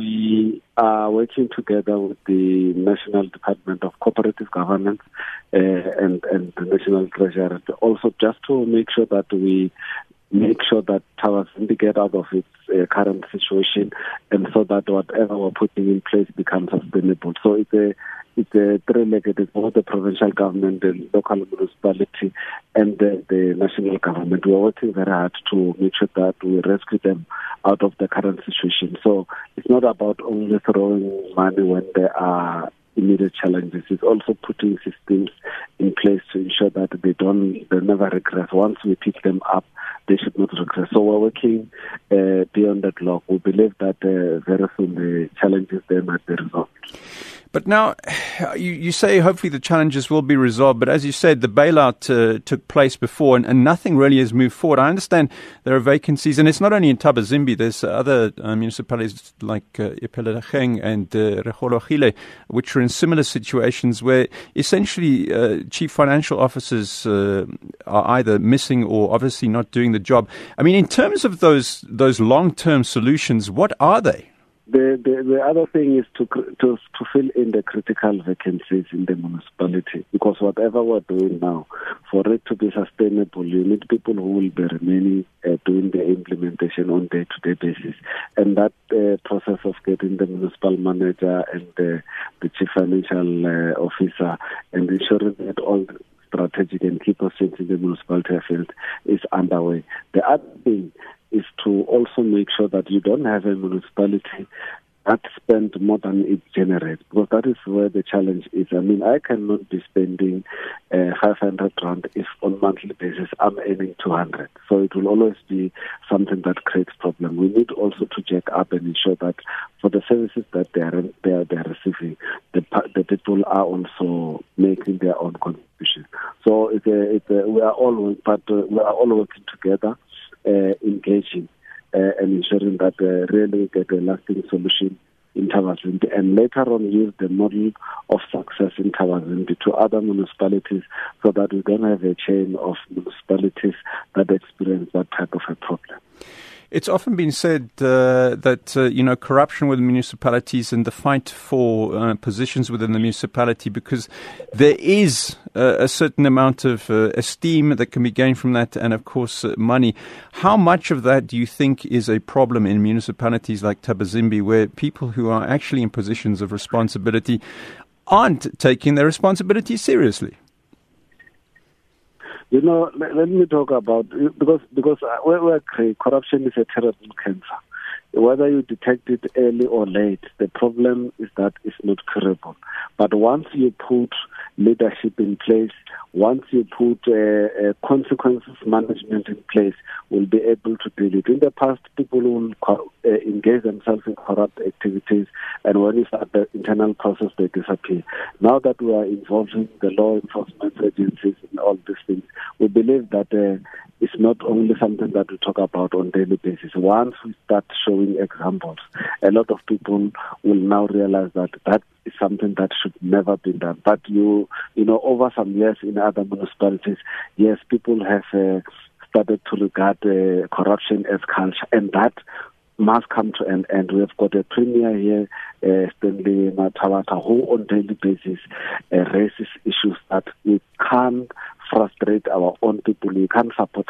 We are working together with the National Department of Cooperative Governance uh, and, and the National Treasury, also just to make sure that we make sure that Thabazimbi get out of its uh, current situation and so that whatever we're putting in place becomes sustainable. So it's a it's a three-legged, it's both the provincial government, the local municipality, and the, the national government. We are working very hard to make sure that we rescue them out of the current situation. So it's not about only throwing money when there are immediate challenges. It's also putting systems in place to ensure that they don't, they never regress. Once we pick them up, they should not regress. So we're working uh, beyond that log. We believe that uh, very soon the challenges there might be resolved. But now, you, you say hopefully the challenges will be resolved. But as you said, the bailout uh, took place before, and, and, nothing really has moved forward. I understand there are vacancies, and it's not only in Thabazimbi. There's other uh, municipalities like uh, Ipelageng and uh, Rekhologile, which are in similar situations where essentially uh, chief financial officers uh, are either missing or obviously not doing the job. I mean, in terms of those those long term solutions, what are they? The, the, the other thing is to, to to fill in the critical vacancies in the municipality because whatever we're doing now, for it to be sustainable, you need people who will be remaining uh, doing the implementation on day-to-day basis, and that uh, process of getting the municipal manager and the, the chief financial uh, officer and ensuring that all strategic and key positions in the municipality are field is underway. The other also make sure that you don't have a municipality that spend more than it generates because that is where the challenge is. I mean, I cannot be spending uh, 500 rand if on monthly basis I'm earning 200. So it will always be something that creates problem. We need also to check up and ensure that for the services that they are they are, they are receiving, the the people are also making their own contribution. So it's a, it's a, we are all but uh, we are all working together uh, engaging uh, and ensuring that uh, really get a lasting solution in Thabazimbi and later on use the model of success in Thabazimbi to other municipalities so that we don't have a chain of municipalities that experience that type of a problem. It's often been said uh, that uh, you know corruption within municipalities and the fight for uh, positions within the municipality, because there is a certain amount of uh, esteem that can be gained from that, and of course uh, money. How much of that do you think is a problem in municipalities like Thabazimbi, where people who are actually in positions of responsibility aren't taking their responsibility seriously? You know, let, let me talk about because because uh, we corruption is a terrible cancer. Whether you detect it early or late, the problem is that it's not curable. But once you put leadership in place, once you put uh, uh, consequences management in place, we'll be able to deal it. In the past, people will uh, engage themselves in corrupt activities, and when you start the internal process, they disappear. Now that we are involving the law enforcement agencies in all these things, we believe that uh, it's not only something that we talk about on daily basis. Once we start showing examples, a lot of people will now realize that that is something that should never be done. But you, you know, over some years in other municipalities, yes, people have uh, started to regard uh, corruption as culture, and that must come to an end. We have got a premier here, uh, Stanley Mathabatha, who on daily basis uh, raises issues that we can't frustrate our own people. We can't support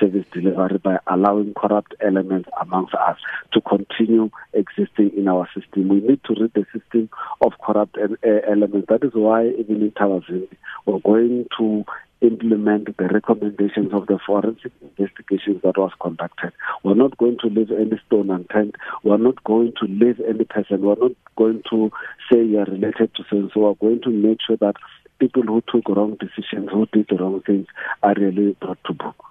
service delivery by allowing corrupt elements amongst us to continue existing in our system. We need to rid the system of corrupt uh, elements. That is why even in Thabazimbi, we're going to implement the recommendations of the forensic investigations that was conducted. We're not going to leave any stone unturned. We're not going to leave any person. We're not going to say you're related to so. So we're going to make sure that people who took wrong decisions, who did the wrong things, are really brought to book.